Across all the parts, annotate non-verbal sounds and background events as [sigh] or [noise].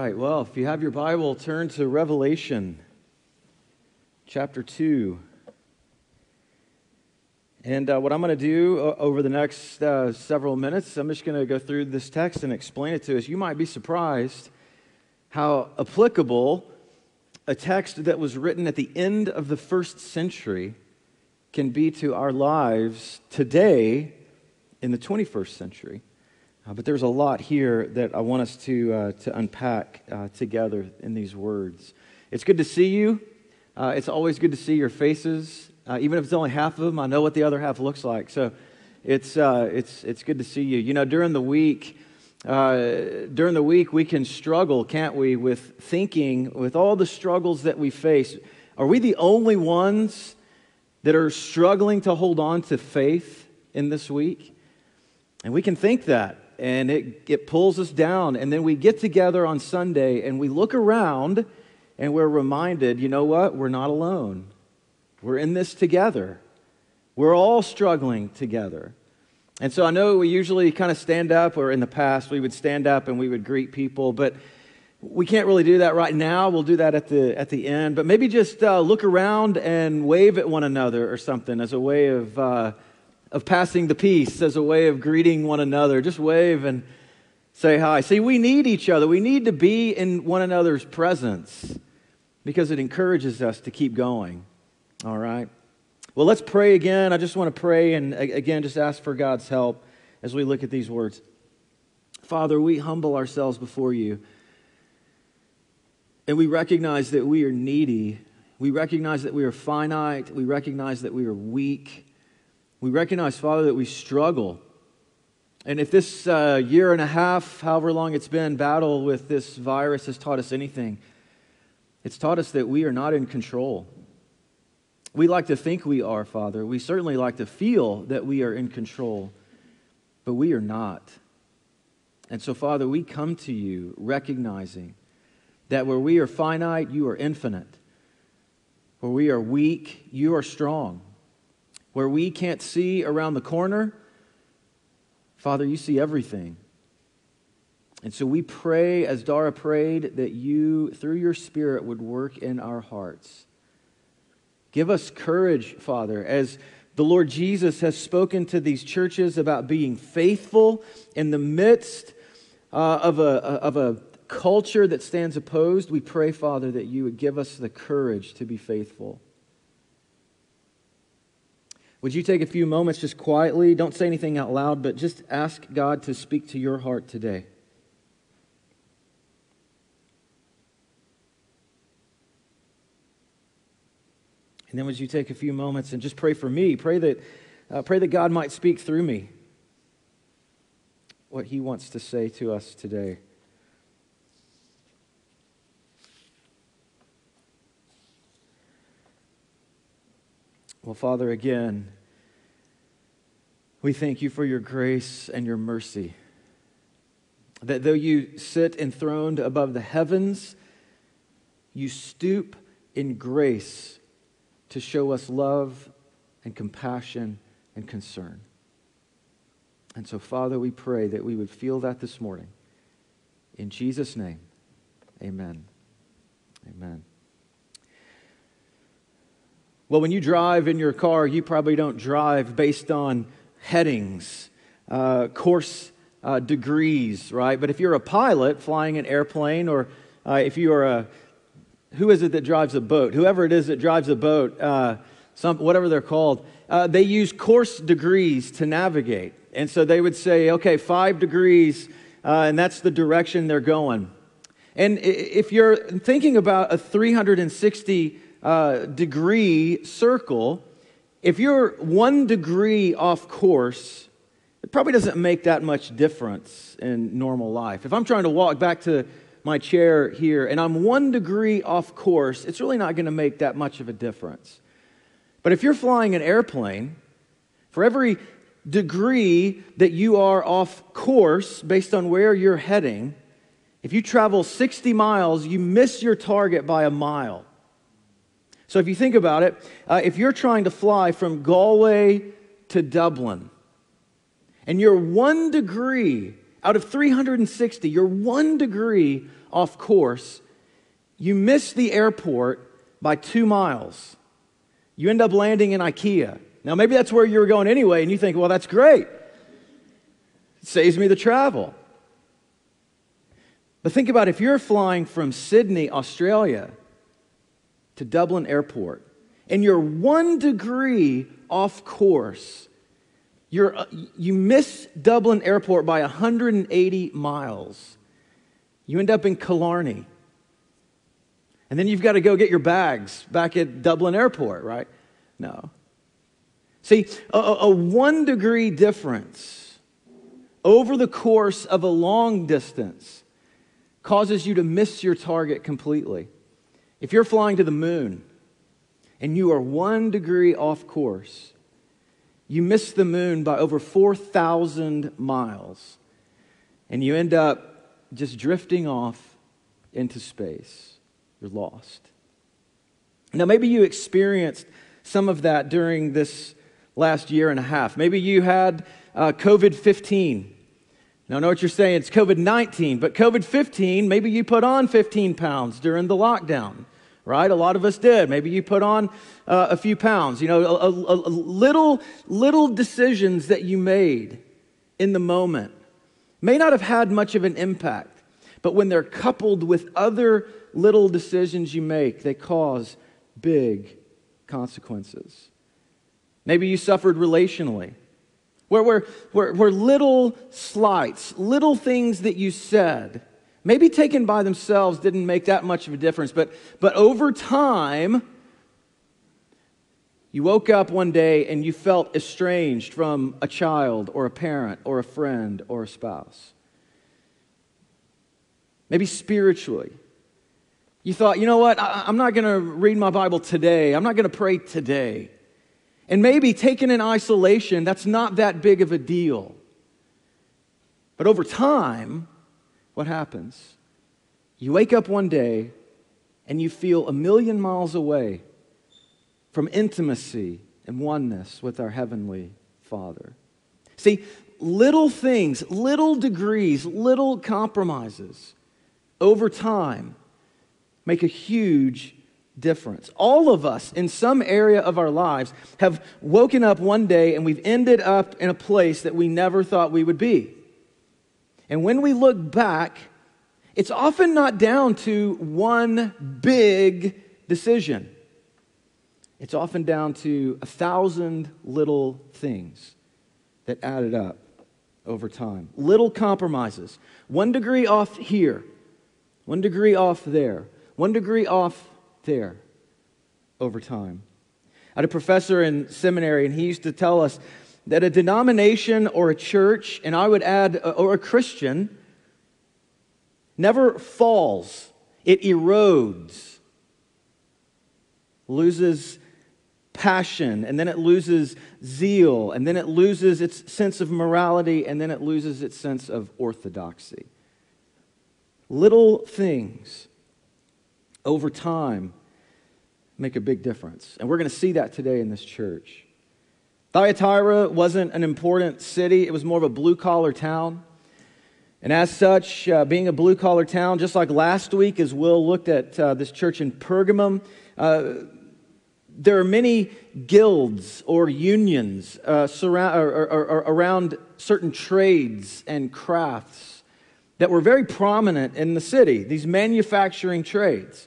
right. Well, if you have your Bible, turn to Revelation chapter 2. And uh, what I'm going to do uh, over the next uh, several minutes, I'm just going to go through this text and explain it to us. You might be surprised how applicable a text that was written at the end of the first century can be to our lives today in the 21st century. Uh, but there's a lot here that I want us to, uh, to unpack uh, together in these words. It's good to see you. Uh, it's always good to see your faces. Uh, even if it's only half of them, I know what the other half looks like. So it's, uh, it's, it's good to see you. You know, during the week, during the week, we can struggle, can't we, with thinking, with all the struggles that we face. Are we the only ones that are struggling to hold on to faith in this week? And we can think that and it, it pulls us down. And then we get together on Sunday and we look around and we're reminded you know what? We're not alone. We're in this together. We're all struggling together. And so I know we usually kind of stand up, or in the past, we would stand up and we would greet people, but we can't really do that right now. We'll do that at the, at the end. But maybe just uh, look around and wave at one another or something as a way of. Uh, of passing the peace as a way of greeting one another. Just wave and say hi. See, we need each other. We need to be in one another's presence because it encourages us to keep going. All right? Well, let's pray again. I just want to pray and again just ask for God's help as we look at these words. Father, we humble ourselves before you. And we recognize that we are needy. We recognize that we are finite. We recognize that we are weak. We recognize, Father, that we struggle. And if this uh, year and a half, however long it's been, battle with this virus has taught us anything, it's taught us that we are not in control. We like to think we are, Father. We certainly like to feel that we are in control, but we are not. And so, Father, we come to you recognizing that where we are finite, you are infinite. Where we are weak, you are strong where we can't see around the corner, Father, you see everything. And so we pray, as Dara prayed, that you, through your Spirit, would work in our hearts. Give us courage, Father, as the Lord Jesus has spoken to these churches about being faithful in the midst uh, of, a, of a culture that stands opposed. We pray, Father, that you would give us the courage to be faithful. Would you take a few moments just quietly? Don't say anything out loud, but just ask God to speak to your heart today. And then would you take a few moments and just pray for me? Pray that, uh, pray that God might speak through me what he wants to say to us today. Well, Father, again, we thank you for your grace and your mercy. That though you sit enthroned above the heavens, you stoop in grace to show us love and compassion and concern. And so, Father, we pray that we would feel that this morning. In Jesus' name, amen. Amen. Well, when you drive in your car, you probably don't drive based on headings, uh, course uh, degrees, right? But if you're a pilot flying an airplane, or uh, if you are a, who is it that drives a boat? Whoever it is that drives a boat, uh, some, whatever they're called, uh, they use course degrees to navigate. And so they would say, okay, five degrees, uh, and that's the direction they're going. And if you're thinking about a 360 uh, degree circle, if you're one degree off course, it probably doesn't make that much difference in normal life. If I'm trying to walk back to my chair here and I'm one degree off course, it's really not going to make that much of a difference. But if you're flying an airplane, for every degree that you are off course based on where you're heading, if you travel 60 miles, you miss your target by a mile. So if you think about it, uh, if you're trying to fly from Galway to Dublin, and you're one degree out of 360, you're one degree off course. You miss the airport by two miles. You end up landing in IKEA. Now, maybe that's where you were going anyway, and you think, well, that's great. It saves me the travel. But think about if you're flying from Sydney, Australia, to Dublin Airport, and you're one degree off course, you're, uh, you miss Dublin Airport by 180 miles. You end up in Killarney. And then you've got to go get your bags back at Dublin Airport, right? No. See, a, a one degree difference over the course of a long distance causes you to miss your target completely. If you're flying to the moon and you are one degree off course, you miss the moon by over 4,000 miles and you end up just drifting off into space. You're lost. Now, maybe you experienced some of that during this last year and a half. Maybe you had uh, COVID 15. Now, I know what you're saying, it's COVID 19, but COVID 15, maybe you put on 15 pounds during the lockdown, right? A lot of us did. Maybe you put on uh, a few pounds. You know, a, a, a little, little decisions that you made in the moment may not have had much of an impact, but when they're coupled with other little decisions you make, they cause big consequences. Maybe you suffered relationally, where, where, where, where little slights, little things that you said, maybe taken by themselves didn't make that much of a difference, but, but over time, you woke up one day and you felt estranged from a child or a parent or a friend or a spouse. Maybe spiritually. You thought, you know what, I, am not going to read my Bible today. I'm not going to pray today. And maybe taken in isolation, that's not that big of a deal. But over time, what happens? You wake up one day and you feel a million miles away from intimacy and oneness with our Heavenly Father. See, little things, little degrees, little compromises over time make a huge difference. All of us in some area of our lives have woken up one day and we've ended up in a place that we never thought we would be. And when we look back, it's often not down to one big decision. It's often down to a thousand little things that added up over time. Little compromises. One degree off here, one degree off there, one degree off there over time. I had a professor in seminary, and he used to tell us that a denomination or a church, and I would add, uh, or a Christian, never falls, it erodes, loses passion, and then it loses zeal, and then it loses its sense of morality, and then it loses its sense of orthodoxy. Little things over time make a big difference. And we're going to see that today in this church. Thyatira wasn't an important city, it was more of a blue collar town. And as such, uh, being a blue collar town, just like last week, as Will looked at uh, this church in Pergamum, uh, there are many guilds or unions uh, surround, or, or, or around certain trades and crafts that were very prominent in the city, these manufacturing trades.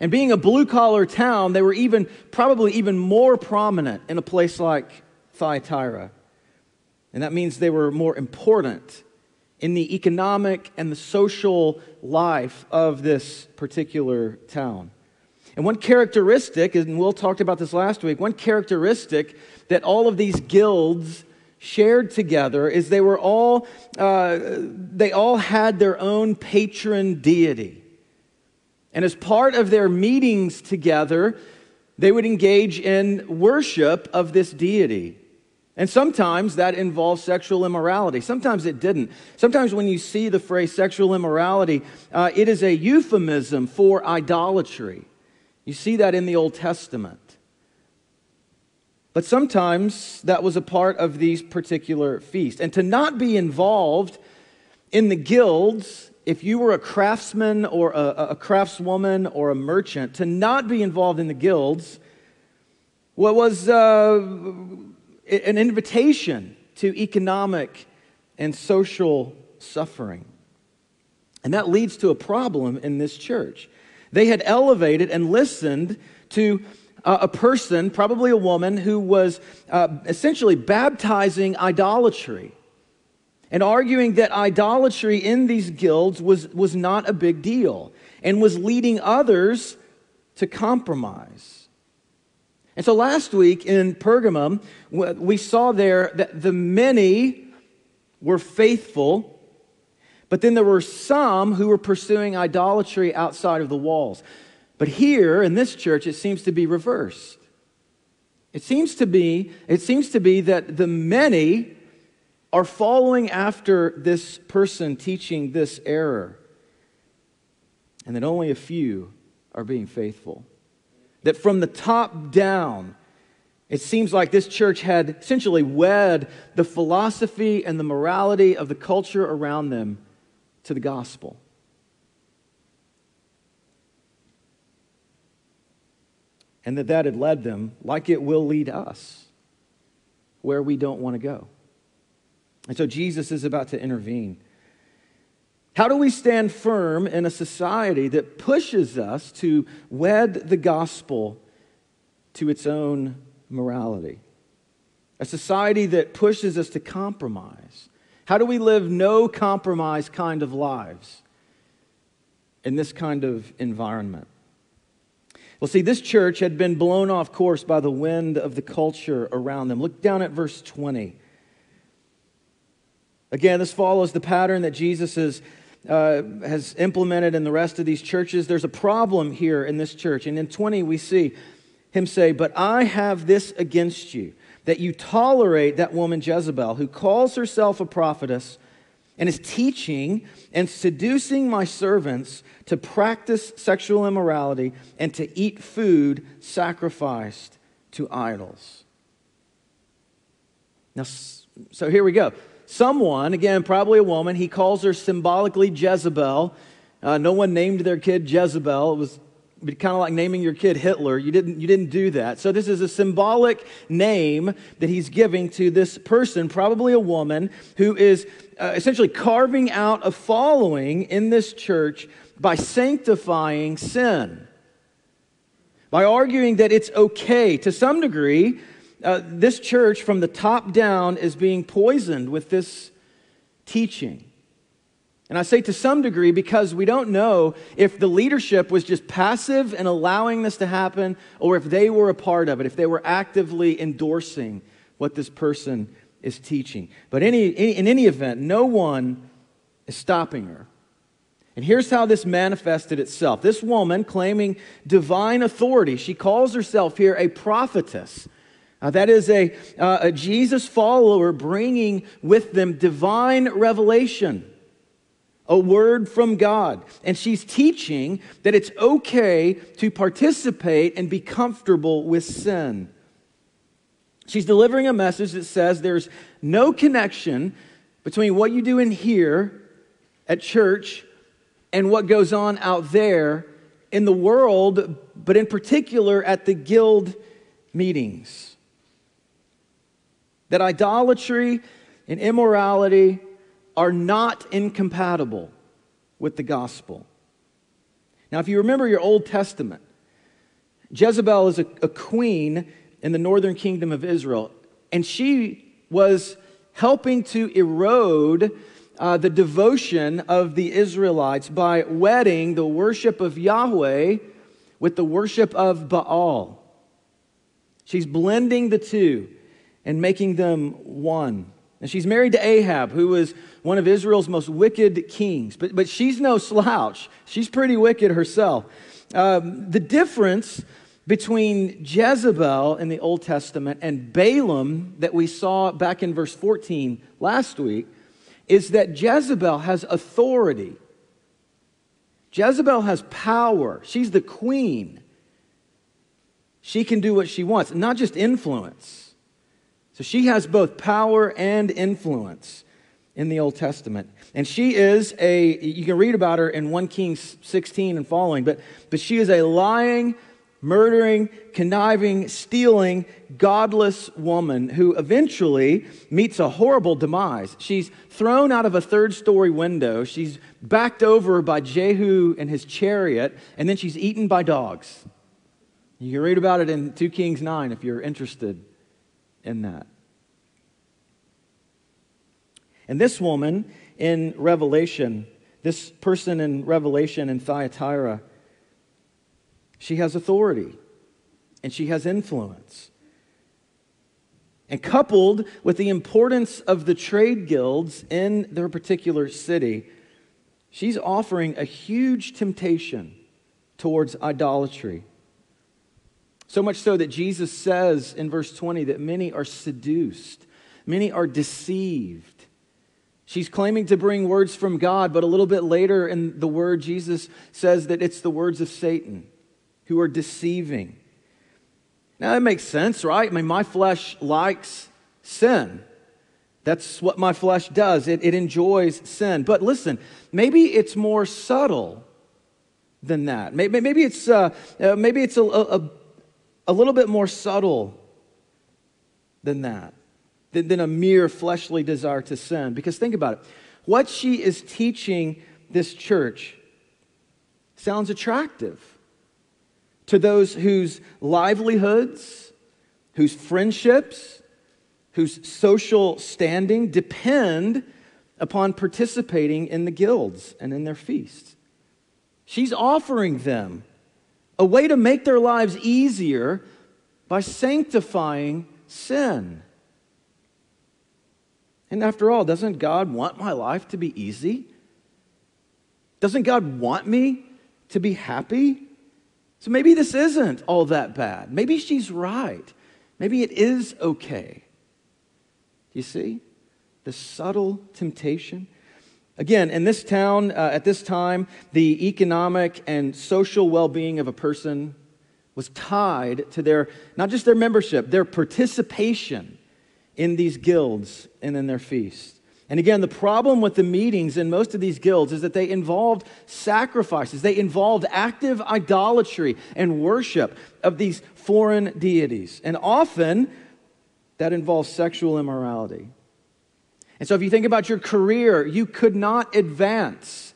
And being a blue collar town, they were even, probably even more prominent in a place like Thyatira. And that means they were more important in the economic and the social life of this particular town. And one characteristic, and Will talked about this last week, one characteristic that all of these guilds shared together is they were all, uh, they all had their own patron deity. And as part of their meetings together, they would engage in worship of this deity. And sometimes that involves sexual immorality. Sometimes it didn't. Sometimes when you see the phrase sexual immorality, uh, it is a euphemism for idolatry. You see that in the Old Testament. But sometimes that was a part of these particular feasts. And to not be involved in the guilds, if you were a craftsman or a, a craftswoman or a merchant, to not be involved in the guilds what was uh, an invitation to economic and social suffering. And that leads to a problem in this church. They had elevated and listened to uh, a person, probably a woman, who was uh, essentially baptizing idolatry and arguing that idolatry in these guilds was, was not a big deal and was leading others to compromise. And so last week in Pergamum, we saw there that the many were faithful, but then there were some who were pursuing idolatry outside of the walls. But here in this church, it seems to be reversed. It seems to be, it seems to be that the many are following after this person teaching this error, and that only a few are being faithful. That from the top down, it seems like this church had essentially wed the philosophy and the morality of the culture around them to the gospel. And that that had led them, like it will lead us, where we don't want to go. And so Jesus is about to intervene. How do we stand firm in a society that pushes us to wed the gospel to its own morality? A society that pushes us to compromise. How do we live no compromise kind of lives in this kind of environment? Well, see, this church had been blown off course by the wind of the culture around them. Look down at verse 20. Again, this follows the pattern that Jesus is, uh, has implemented in the rest of these churches. There's a problem here in this church. And in 20, we see him say, But I have this against you, that you tolerate that woman Jezebel, who calls herself a prophetess and is teaching and seducing my servants to practice sexual immorality and to eat food sacrificed to idols. Now, so here we go someone, again, probably a woman, he calls her symbolically Jezebel. Uh, no one named their kid Jezebel. It was kind of like naming your kid Hitler. You didn't, you didn't do that. So, this is a symbolic name that he's giving to this person, probably a woman, who is uh, essentially carving out a following in this church by sanctifying sin. By arguing that it's okay to some degree uh, this church from the top down is being poisoned with this teaching. And I say to some degree because we don't know if the leadership was just passive and allowing this to happen or if they were a part of it, if they were actively endorsing what this person is teaching. But any, in any event, no one is stopping her. And here's how this manifested itself. This woman claiming divine authority, she calls herself here a prophetess. Uh, that is a, uh, a Jesus follower bringing with them divine revelation, a word from God. And she's teaching that it's okay to participate and be comfortable with sin. She's delivering a message that says there's no connection between what you do in here at church and what goes on out there in the world, but in particular at the guild meetings that idolatry and immorality are not incompatible with the gospel. Now, if you remember your Old Testament, Jezebel is a, a queen in the northern kingdom of Israel, and she was helping to erode uh, the devotion of the Israelites by wedding the worship of Yahweh with the worship of Baal. She's blending the two and making them one. And she's married to Ahab, who was one of Israel's most wicked kings. But, but she's no slouch. She's pretty wicked herself. Um, the difference between Jezebel in the Old Testament and Balaam that we saw back in verse 14 last week is that Jezebel has authority. Jezebel has power. She's the queen. She can do what she wants, not just influence. So she has both power and influence. in the Old Testament. And she is a, you can read about her in 1 Kings 16 and following, but, but she is a lying, murdering, conniving, stealing, godless woman who eventually meets a horrible demise. She's thrown out of a third story window, she's backed over by Jehu and his chariot, and then she's eaten by dogs. You can read about it in 2 Kings 9 if you're interested in that. And this woman in Revelation, this person in Revelation in Thyatira, she has authority and she has influence. And coupled with the importance of the trade guilds in their particular city, she's offering a huge temptation towards idolatry. So much so that Jesus says in verse 20 that many are seduced, many are deceived She's claiming to bring words from God, but a little bit later in the word, Jesus says that it's the words of Satan who are deceiving. Now, that makes sense, right? I mean, my flesh likes sin. That's what my flesh does. It, it enjoys sin. But listen, maybe it's more subtle than that. Maybe, maybe it's, uh, uh, maybe it's a, a, a little bit more subtle than that than, than a mere fleshly desire to sin. Because think about it. What she is teaching this church sounds attractive to those whose livelihoods, whose friendships, whose social standing depend upon participating in the guilds and in their feasts. She's offering them a way to make their lives easier by sanctifying sin. And after all, doesn't God want my life to be easy? Doesn't God want me to be happy? So maybe this isn't all that bad. Maybe she's right. Maybe it is okay. You see? The subtle temptation. Again, in this town, uh, at this time, the economic and social well being of a person was tied to their, not just their membership, their participation in these guilds and in their feasts. And again, the problem with the meetings in most of these guilds is that they involved sacrifices. They involved active idolatry and worship of these foreign deities. And often, that involves sexual immorality. And so, if you think about your career, you could not advance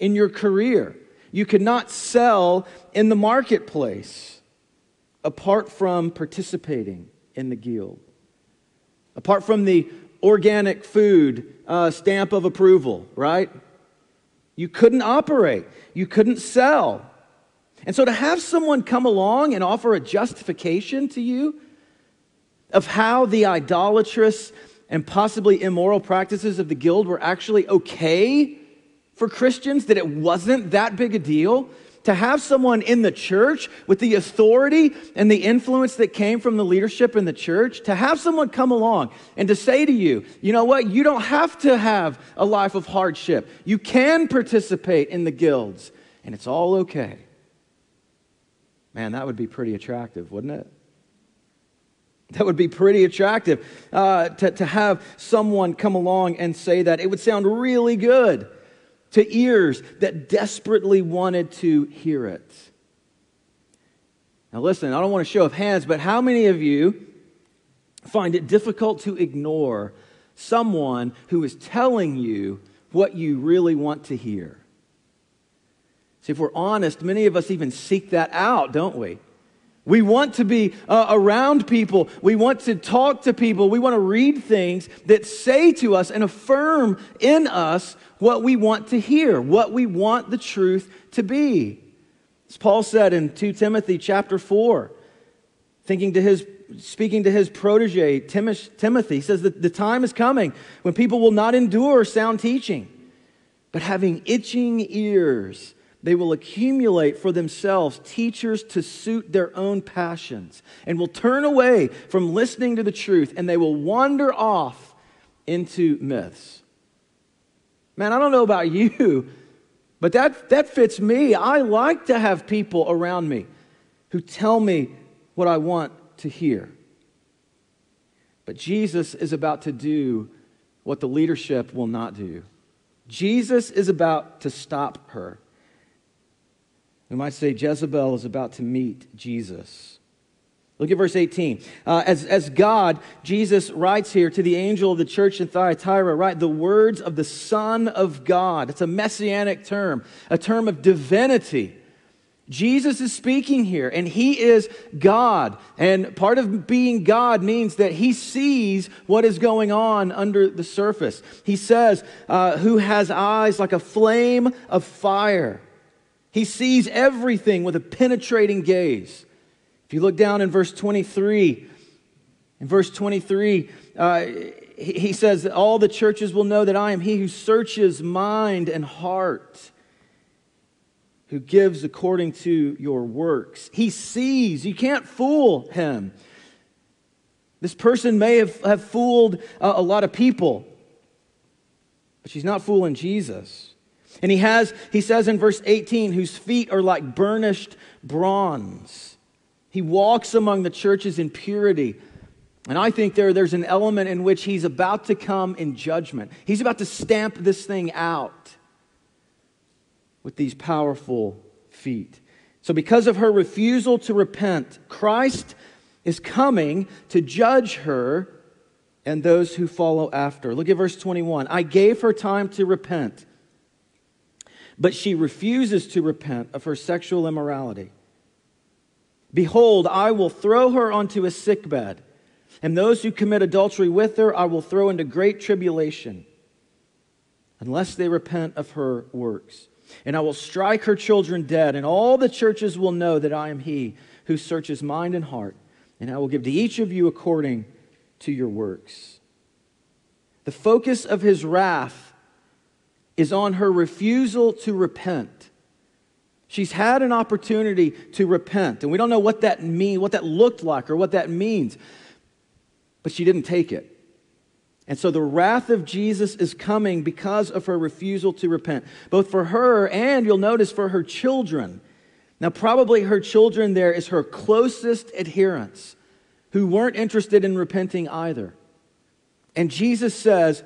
in your career. You could not sell in the marketplace apart from participating in the guild. Apart from the organic food uh, stamp of approval, right? You couldn't operate, you couldn't sell. And so to have someone come along and offer a justification to you of how the idolatrous and possibly immoral practices of the guild were actually okay for Christians, that it wasn't that big a deal, to have someone in the church with the authority and the influence that came from the leadership in the church, to have someone come along and to say to you, you know what, you don't have to have a life of hardship. You can participate in the guilds, and it's all okay. Man, that would be pretty attractive, wouldn't it? That would be pretty attractive uh, to, to have someone come along and say that. It would sound really good to ears that desperately wanted to hear it. Now, listen, I don't want to show of hands, but how many of you find it difficult to ignore someone who is telling you what you really want to hear? See, if we're honest, many of us even seek that out, don't we? We want to be uh, around people. We want to talk to people. We want to read things that say to us and affirm in us what we want to hear, what we want the truth to be. As Paul said in 2 Timothy chapter 4, thinking to his speaking to his protege Timothy, he says that the time is coming when people will not endure sound teaching, but having itching ears they will accumulate for themselves teachers to suit their own passions and will turn away from listening to the truth and they will wander off into myths. Man, I don't know about you, [laughs] but that, that fits me. I like to have people around me who tell me what I want to hear. But Jesus is about to do what the leadership will not do. Jesus is about to stop her. We might say Jezebel is about to meet Jesus. Look at verse 18. Uh, as, as God, Jesus writes here to the angel of the church in Thyatira, right? The words of the Son of God. It's a messianic term, a term of divinity. Jesus is speaking here, and he is God. And part of being God means that he sees what is going on under the surface. He says, uh, Who has eyes like a flame of fire. He sees everything with a penetrating gaze. If you look down in verse 23, in verse 23, uh, he says all the churches will know that I am he who searches mind and heart, who gives according to your works. He sees, you can't fool him. This person may have, have fooled a, a lot of people, but she's not fooling Jesus. And he has, he says in verse 18, whose feet are like burnished bronze. He walks among the churches in purity. And I think there, there's an element in which he's about to come in judgment. He's about to stamp this thing out with these powerful feet. So, because of her refusal to repent, Christ is coming to judge her and those who follow after. Look at verse 21. I gave her time to repent but she refuses to repent of her sexual immorality. Behold, I will throw her onto a sickbed, and those who commit adultery with her I will throw into great tribulation, unless they repent of her works. And I will strike her children dead, and all the churches will know that I am he who searches mind and heart, and I will give to each of you according to your works. The focus of his wrath is on her refusal to repent. She's had an opportunity to repent, and we don't know what that mean, what that looked like or what that means. But she didn't take it. And so the wrath of Jesus is coming because of her refusal to repent, both for her and you'll notice for her children. Now, probably her children there is her closest adherents who weren't interested in repenting either. And Jesus says,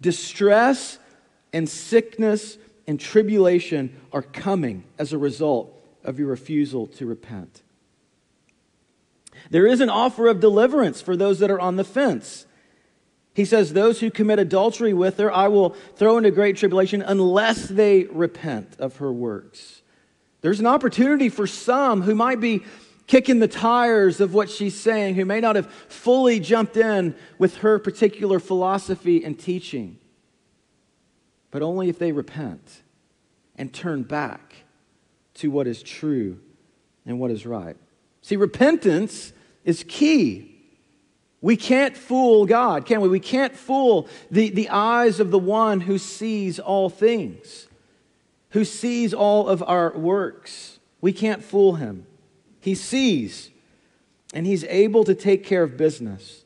distress and sickness and tribulation are coming as a result of your refusal to repent. There is an offer of deliverance for those that are on the fence. He says, Those who commit adultery with her, I will throw into great tribulation unless they repent of her works. There's an opportunity for some who might be kicking the tires of what she's saying, who may not have fully jumped in with her particular philosophy and teaching but only if they repent and turn back to what is true and what is right. See, repentance is key. We can't fool God, can we? We can't fool the, the eyes of the one who sees all things, who sees all of our works. We can't fool him. He sees, and he's able to take care of business,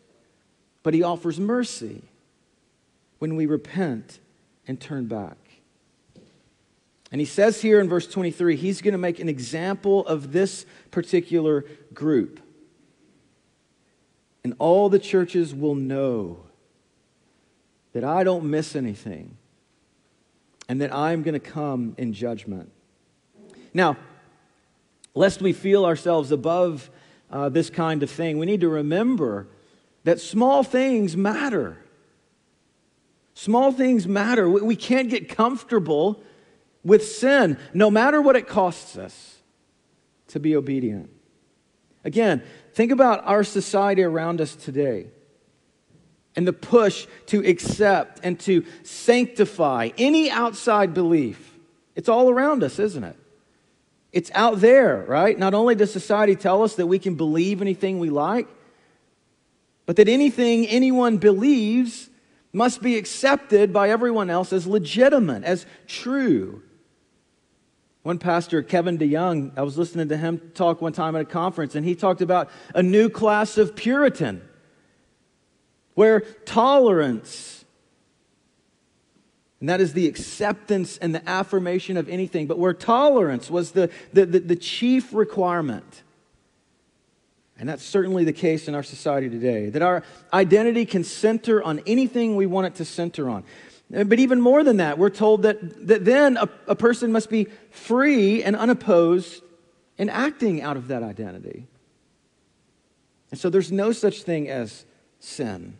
but he offers mercy when we repent and turn back. And he says here in verse 23, he's going to make an example of this particular group. And all the churches will know that I don't miss anything and that I'm going to come in judgment. Now, lest we feel ourselves above uh, this kind of thing, we need to remember that small things matter. Small things matter. We can't get comfortable with sin, no matter what it costs us to be obedient. Again, think about our society around us today and the push to accept and to sanctify any outside belief. It's all around us, isn't it? It's out there, right? Not only does society tell us that we can believe anything we like, but that anything anyone believes must be accepted by everyone else as legitimate, as true. One pastor, Kevin DeYoung, I was listening to him talk one time at a conference, and he talked about a new class of Puritan where tolerance, and that is the acceptance and the affirmation of anything, but where tolerance was the, the, the, the chief requirement. And that's certainly the case in our society today, that our identity can center on anything we want it to center on. Uh, but even more than that, we're told that, that then a, a person must be free and unopposed in acting out of that identity. And so there's no such thing as sin.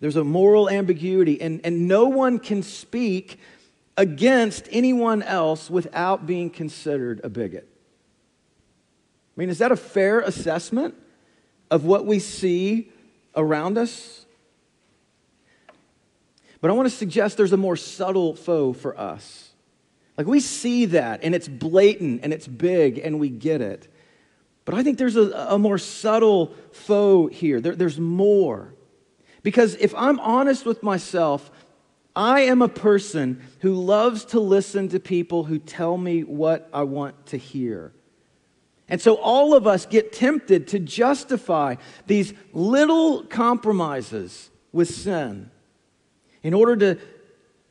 There's a moral ambiguity, and, and no one can speak against anyone else without being considered a bigot. I mean, is that a fair assessment of what we see around us? But I want to suggest there's a more subtle foe for us. Like we see that and it's blatant and it's big and we get it. But I think there's a, a more subtle foe here. There, there's more. Because if I'm honest with myself, I am a person who loves to listen to people who tell me what I want to hear. And so all of us get tempted to justify these little compromises with sin in order to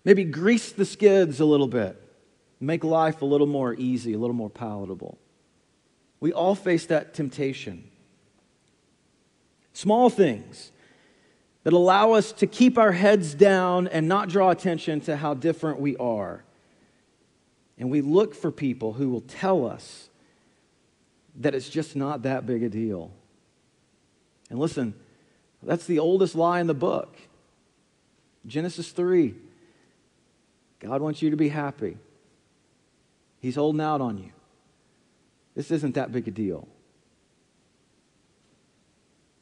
maybe grease the skids a little bit, make life a little more easy, a little more palatable. We all face that temptation. Small things that allow us to keep our heads down and not draw attention to how different we are. And we look for people who will tell us that it's just not that big a deal. And listen, that's the oldest lie in the book. Genesis 3. God wants you to be happy. He's holding out on you. This isn't that big a deal.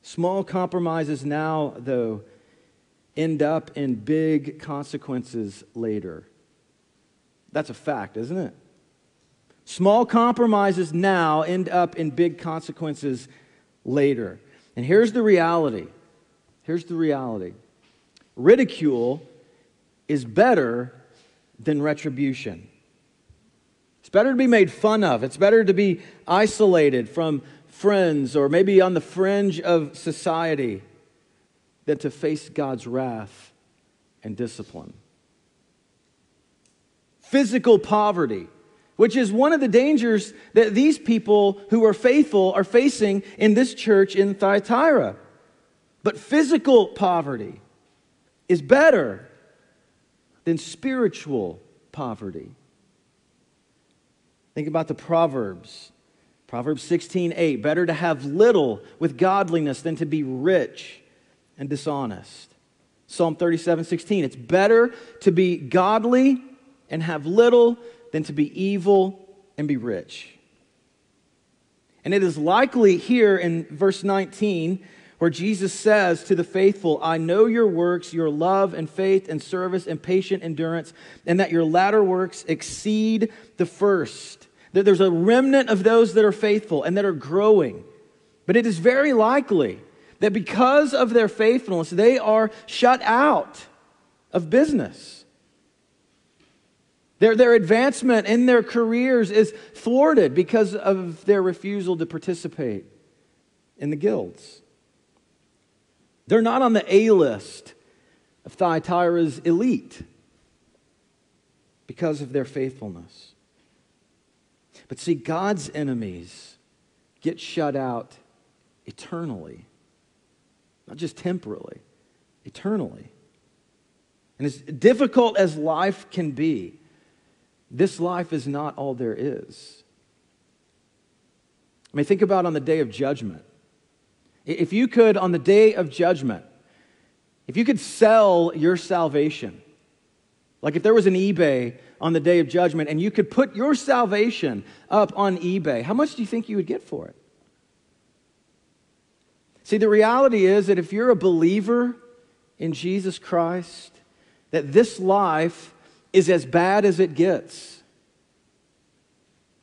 Small compromises now, though, end up in big consequences later. That's a fact, isn't it? Small compromises now end up in big consequences later. And here's the reality. Here's the reality ridicule is better than retribution. It's better to be made fun of, it's better to be isolated from friends or maybe on the fringe of society than to face God's wrath and discipline. Physical poverty which is one of the dangers that these people who are faithful are facing in this church in Thyatira. But physical poverty is better than spiritual poverty. Think about the Proverbs. Proverbs 16, 8. Better to have little with godliness than to be rich and dishonest. Psalm 37, 16. It's better to be godly and have little than to be evil and be rich. And it is likely here in verse 19 where Jesus says to the faithful, I know your works, your love and faith and service and patient endurance, and that your latter works exceed the first. That there's a remnant of those that are faithful and that are growing. But it is very likely that because of their faithfulness, they are shut out of business. Their, their advancement in their careers is thwarted because of their refusal to participate in the guilds. They're not on the A list of Thyatira's elite because of their faithfulness. But see, God's enemies get shut out eternally, not just temporally, eternally. And as difficult as life can be, this life is not all there is. I mean, think about on the day of judgment. If you could, on the day of judgment, if you could sell your salvation, like if there was an eBay on the day of judgment and you could put your salvation up on eBay, how much do you think you would get for it? See, the reality is that if you're a believer in Jesus Christ, that this life is as bad as it gets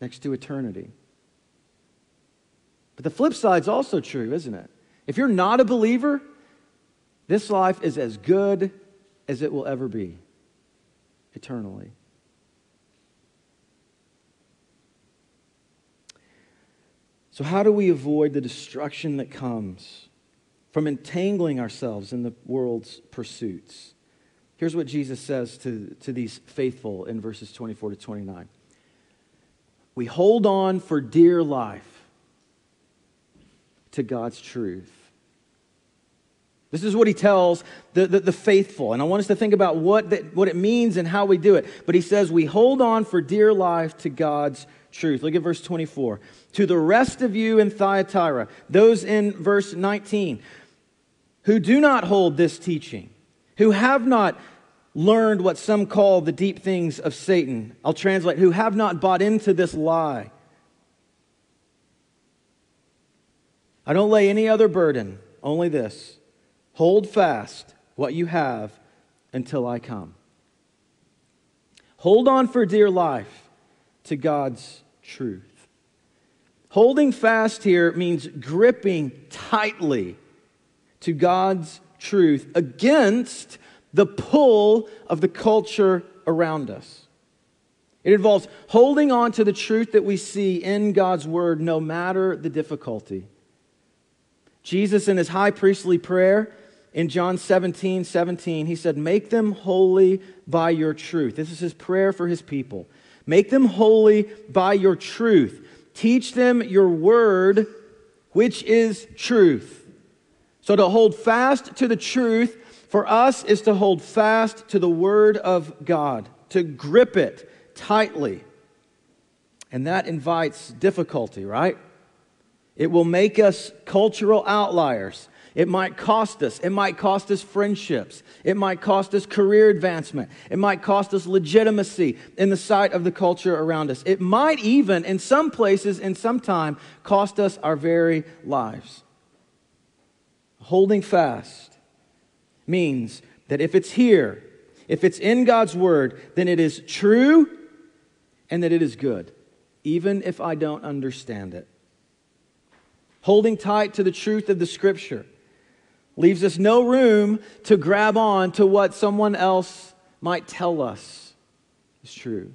next to eternity. But the flip side's also true, isn't it? If you're not a believer, this life is as good as it will ever be eternally. So, how do we avoid the destruction that comes from entangling ourselves in the world's pursuits? Here's what Jesus says to, to these faithful in verses 24 to 29. We hold on for dear life to God's truth. This is what he tells the, the, the, faithful. And I want us to think about what, that, what it means and how we do it. But he says, We hold on for dear life to God's truth. Look at verse 24. To the rest of you in Thyatira, those in verse 19, who do not hold this teaching, who have not learned what some call the deep things of Satan. I'll translate, who have not bought into this lie. I don't lay any other burden, only this hold fast what you have until I come. Hold on for dear life to God's truth. Holding fast here means gripping tightly to God's truth against the pull of the culture around us. It involves holding on to the truth that we see in God's word no matter the difficulty. Jesus, in his high priestly prayer in John 17 17, he said, Make them holy by your truth. This is his prayer for his people. Make them holy by your truth. Teach them your word, which is truth. So to hold fast to the truth for us is to hold fast to the word of God, to grip it tightly. And that invites difficulty, right? It will make us cultural outliers. It might cost us. It might cost us friendships. It might cost us career advancement. It might cost us legitimacy in the sight of the culture around us. It might even, in some places, in some time, cost us our very lives. Holding fast means that if it's here, if it's in God's word, then it is true and that it is good, even if I don't understand it. Holding tight to the truth of the scripture leaves us no room to grab on to what someone else might tell us is true.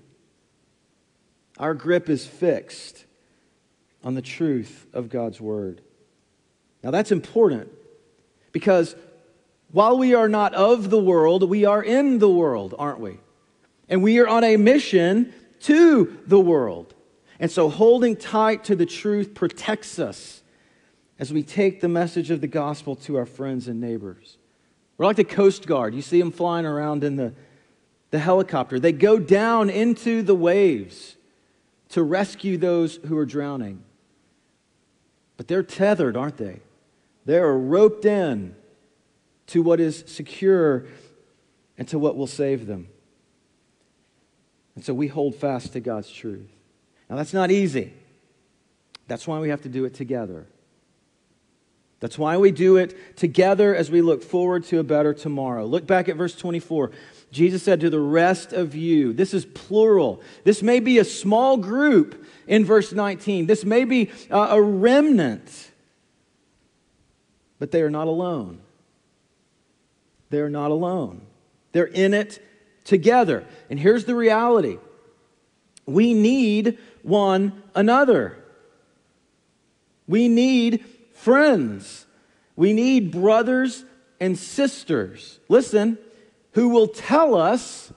Our grip is fixed on the truth of God's word. Now, that's important because while we are not of the world, we are in the world, aren't we? And we are on a mission to the world. And so holding tight to the truth protects us as we take the message of the gospel to our friends and neighbors. We're like the Coast Guard. You see them flying around in the, the helicopter. They go down into the waves to rescue those who are drowning. But they're tethered, aren't they? They are roped in to what is secure and to what will save them. And so we hold fast to God's truth. Now, that's not easy. That's why we have to do it together. That's why we do it together as we look forward to a better tomorrow. Look back at verse 24. Jesus said to the rest of you, this is plural. This may be a small group in verse 19. This may be a remnant, but they are not alone. They are not alone. They're in it together. And here's the reality we need one another. We need friends. We need brothers and sisters, listen, who will tell us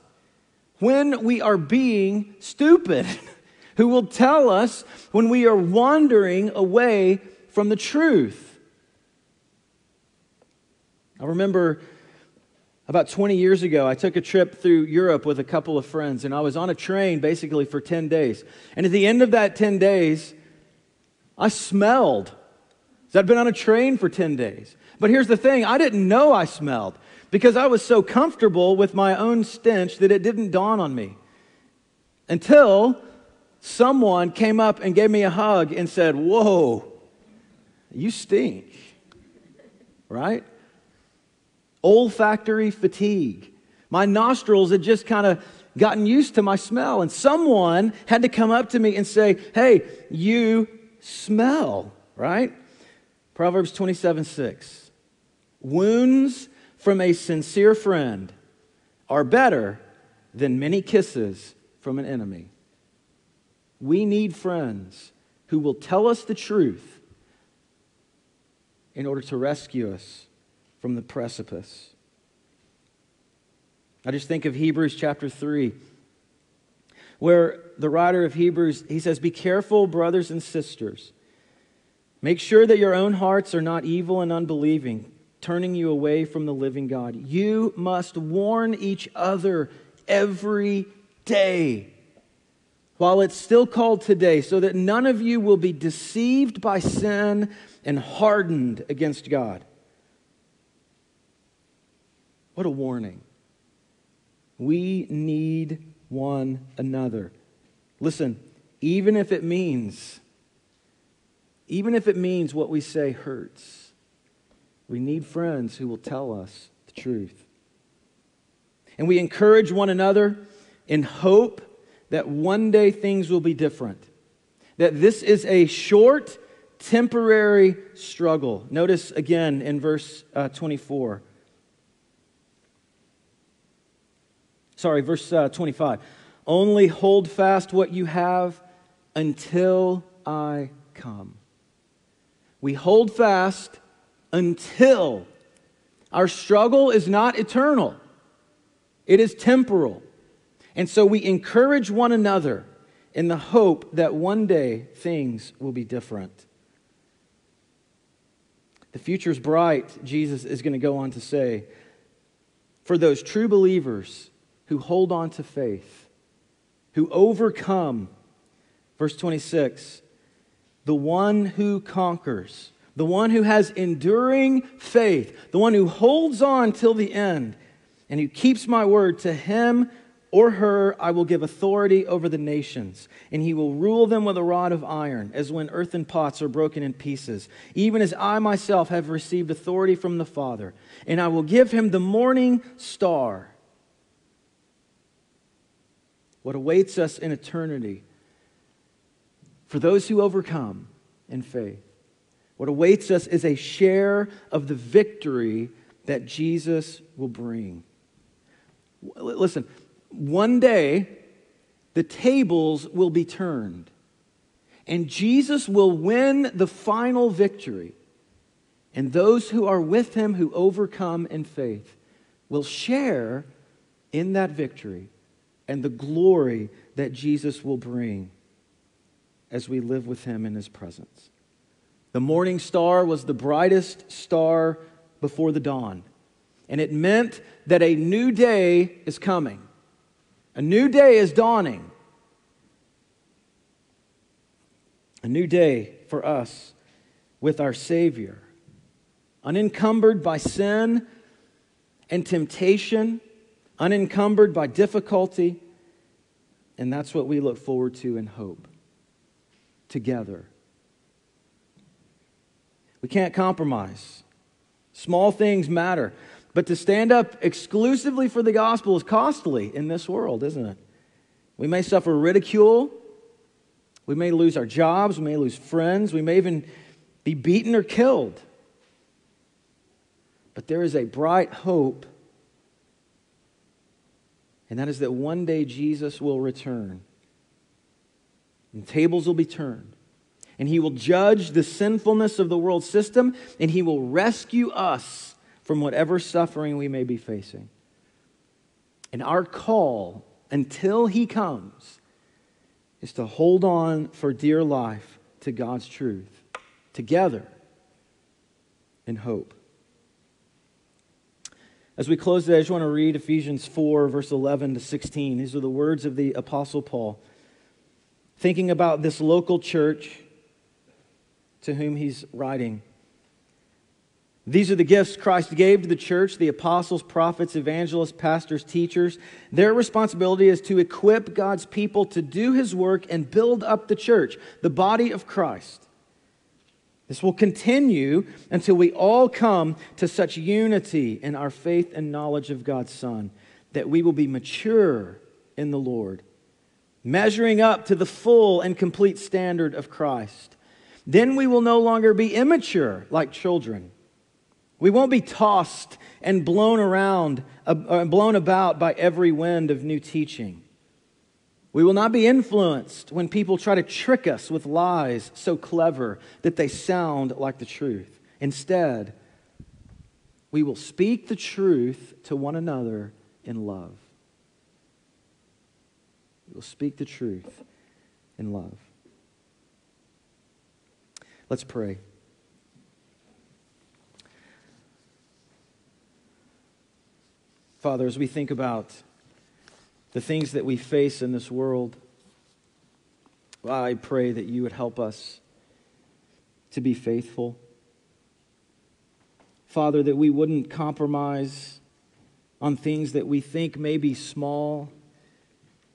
when we are being stupid, [laughs] who will tell us when we are wandering away from the truth. I remember about 20 years ago, I took a trip through Europe with a couple of friends, and I was on a train basically for 10 days. And at the end of that 10 days, I smelled I'd been on a train for 10 days. But here's the thing I didn't know I smelled because I was so comfortable with my own stench that it didn't dawn on me until someone came up and gave me a hug and said, Whoa, you stink. Right? Olfactory fatigue. My nostrils had just kind of gotten used to my smell, and someone had to come up to me and say, Hey, you smell, right? Proverbs 27 6. Wounds from a sincere friend are better than many kisses from an enemy. We need friends who will tell us the truth in order to rescue us from the precipice. I just think of Hebrews chapter 3 where the writer of Hebrews he says be careful brothers and sisters Make sure that your own hearts are not evil and unbelieving, turning you away from the living God. You must warn each other every day while it's still called today, so that none of you will be deceived by sin and hardened against God. What a warning. We need one another. Listen, even if it means, even if it means what we say hurts, we need friends who will tell us the truth. And we encourage one another in hope that one day things will be different. That this is a short, temporary struggle. Notice again in verse uh, 24. Sorry, verse uh, 25. Only hold fast what you have until I come. We hold fast until our struggle is not eternal, it is temporal. And so we encourage one another in the hope that one day things will be different. The future is bright, Jesus is going to go on to say, for those true believers who hold on to faith, who overcome. Verse 26 the one who conquers, the one who has enduring faith, the one who holds on till the end, and who keeps my word, to him or her I will give authority over the nations, and he will rule them with a rod of iron, as when earthen pots are broken in pieces, even as I myself have received authority from the Father. And I will give him the morning star. What awaits us in eternity for those who overcome in faith. What awaits us is a share of the victory that Jesus will bring. Listen, one day the tables will be turned, and Jesus will win the final victory. And those who are with him, who overcome in faith, will share in that victory and the glory that Jesus will bring as we live with him in his presence. The morning star was the brightest star before the dawn, and it meant that a new day is coming. A new day is dawning. A new day for us with our Savior, unencumbered by sin and temptation, unencumbered by difficulty. And that's what we look forward to and hope together. We can't compromise. Small things matter. But to stand up exclusively for the gospel is costly in this world, isn't it? We may suffer ridicule. We may lose our jobs. We may lose friends. We may even be beaten or killed. But there is a bright hope, and that is that one day Jesus will return and tables will be turned. And he will judge the sinfulness of the world system, and he will rescue us from whatever suffering we may be facing. And our call until he comes is to hold on for dear life to God's truth together in hope. As we close today, I just want to read Ephesians 4, verse 11 to 16. These are the words of the Apostle Paul thinking about this local church to whom he's writing. These are the gifts Christ gave to the church the apostles, prophets, evangelists, pastors, teachers. Their responsibility is to equip God's people to do his work and build up the church, the body of Christ. This will continue until we all come to such unity in our faith and knowledge of God's Son that we will be mature in the Lord measuring up to the full and complete standard of Christ. Then we will no longer be immature like children. We won't be tossed and blown around, uh, blown about by every wind of new teaching. We will not be influenced when people try to trick us with lies so clever that they sound like the truth. Instead, we will speak the truth to one another in love. We will speak the truth in love. Let's pray. Father, as we think about the things that we face in this world, I pray that you would help us to be faithful. Father, that we wouldn't compromise on things that we think may be small,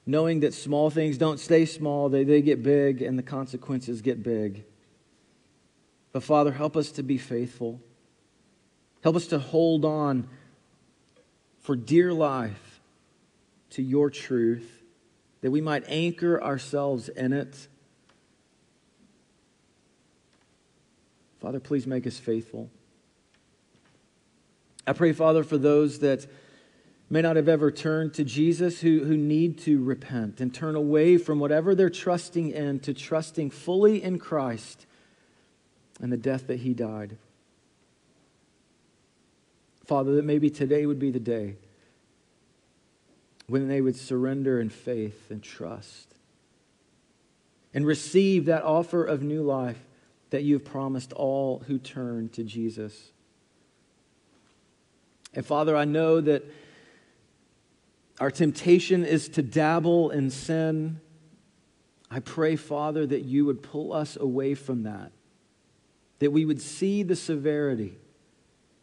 knowing that small things don't stay small, they, they get big, and the consequences get big. But Father, help us to be faithful. Help us to hold on for dear life to your truth, that we might anchor ourselves in it. Father, please make us faithful. I pray, Father, for those that may not have ever turned to Jesus who, who need to repent and turn away from whatever they're trusting in to trusting fully in Christ and the death that he died. Father, that maybe today would be the day when they would surrender in faith and trust and receive that offer of new life that you've promised all who turn to Jesus. And Father, I know that our temptation is to dabble in sin. I pray, Father, that you would pull us away from that, that we would see the severity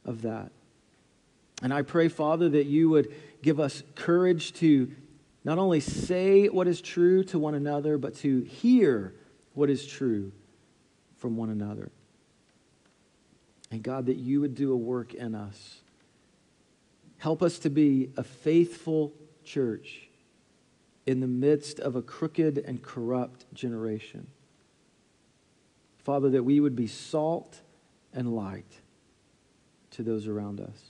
of that. And I pray, Father, that you would give us courage to not only say what is true to one another, but to hear what is true from one another. And God, that you would do a work in us. Help us to be a faithful church in the midst of a crooked and corrupt generation. Father, that we would be salt and light to those around us.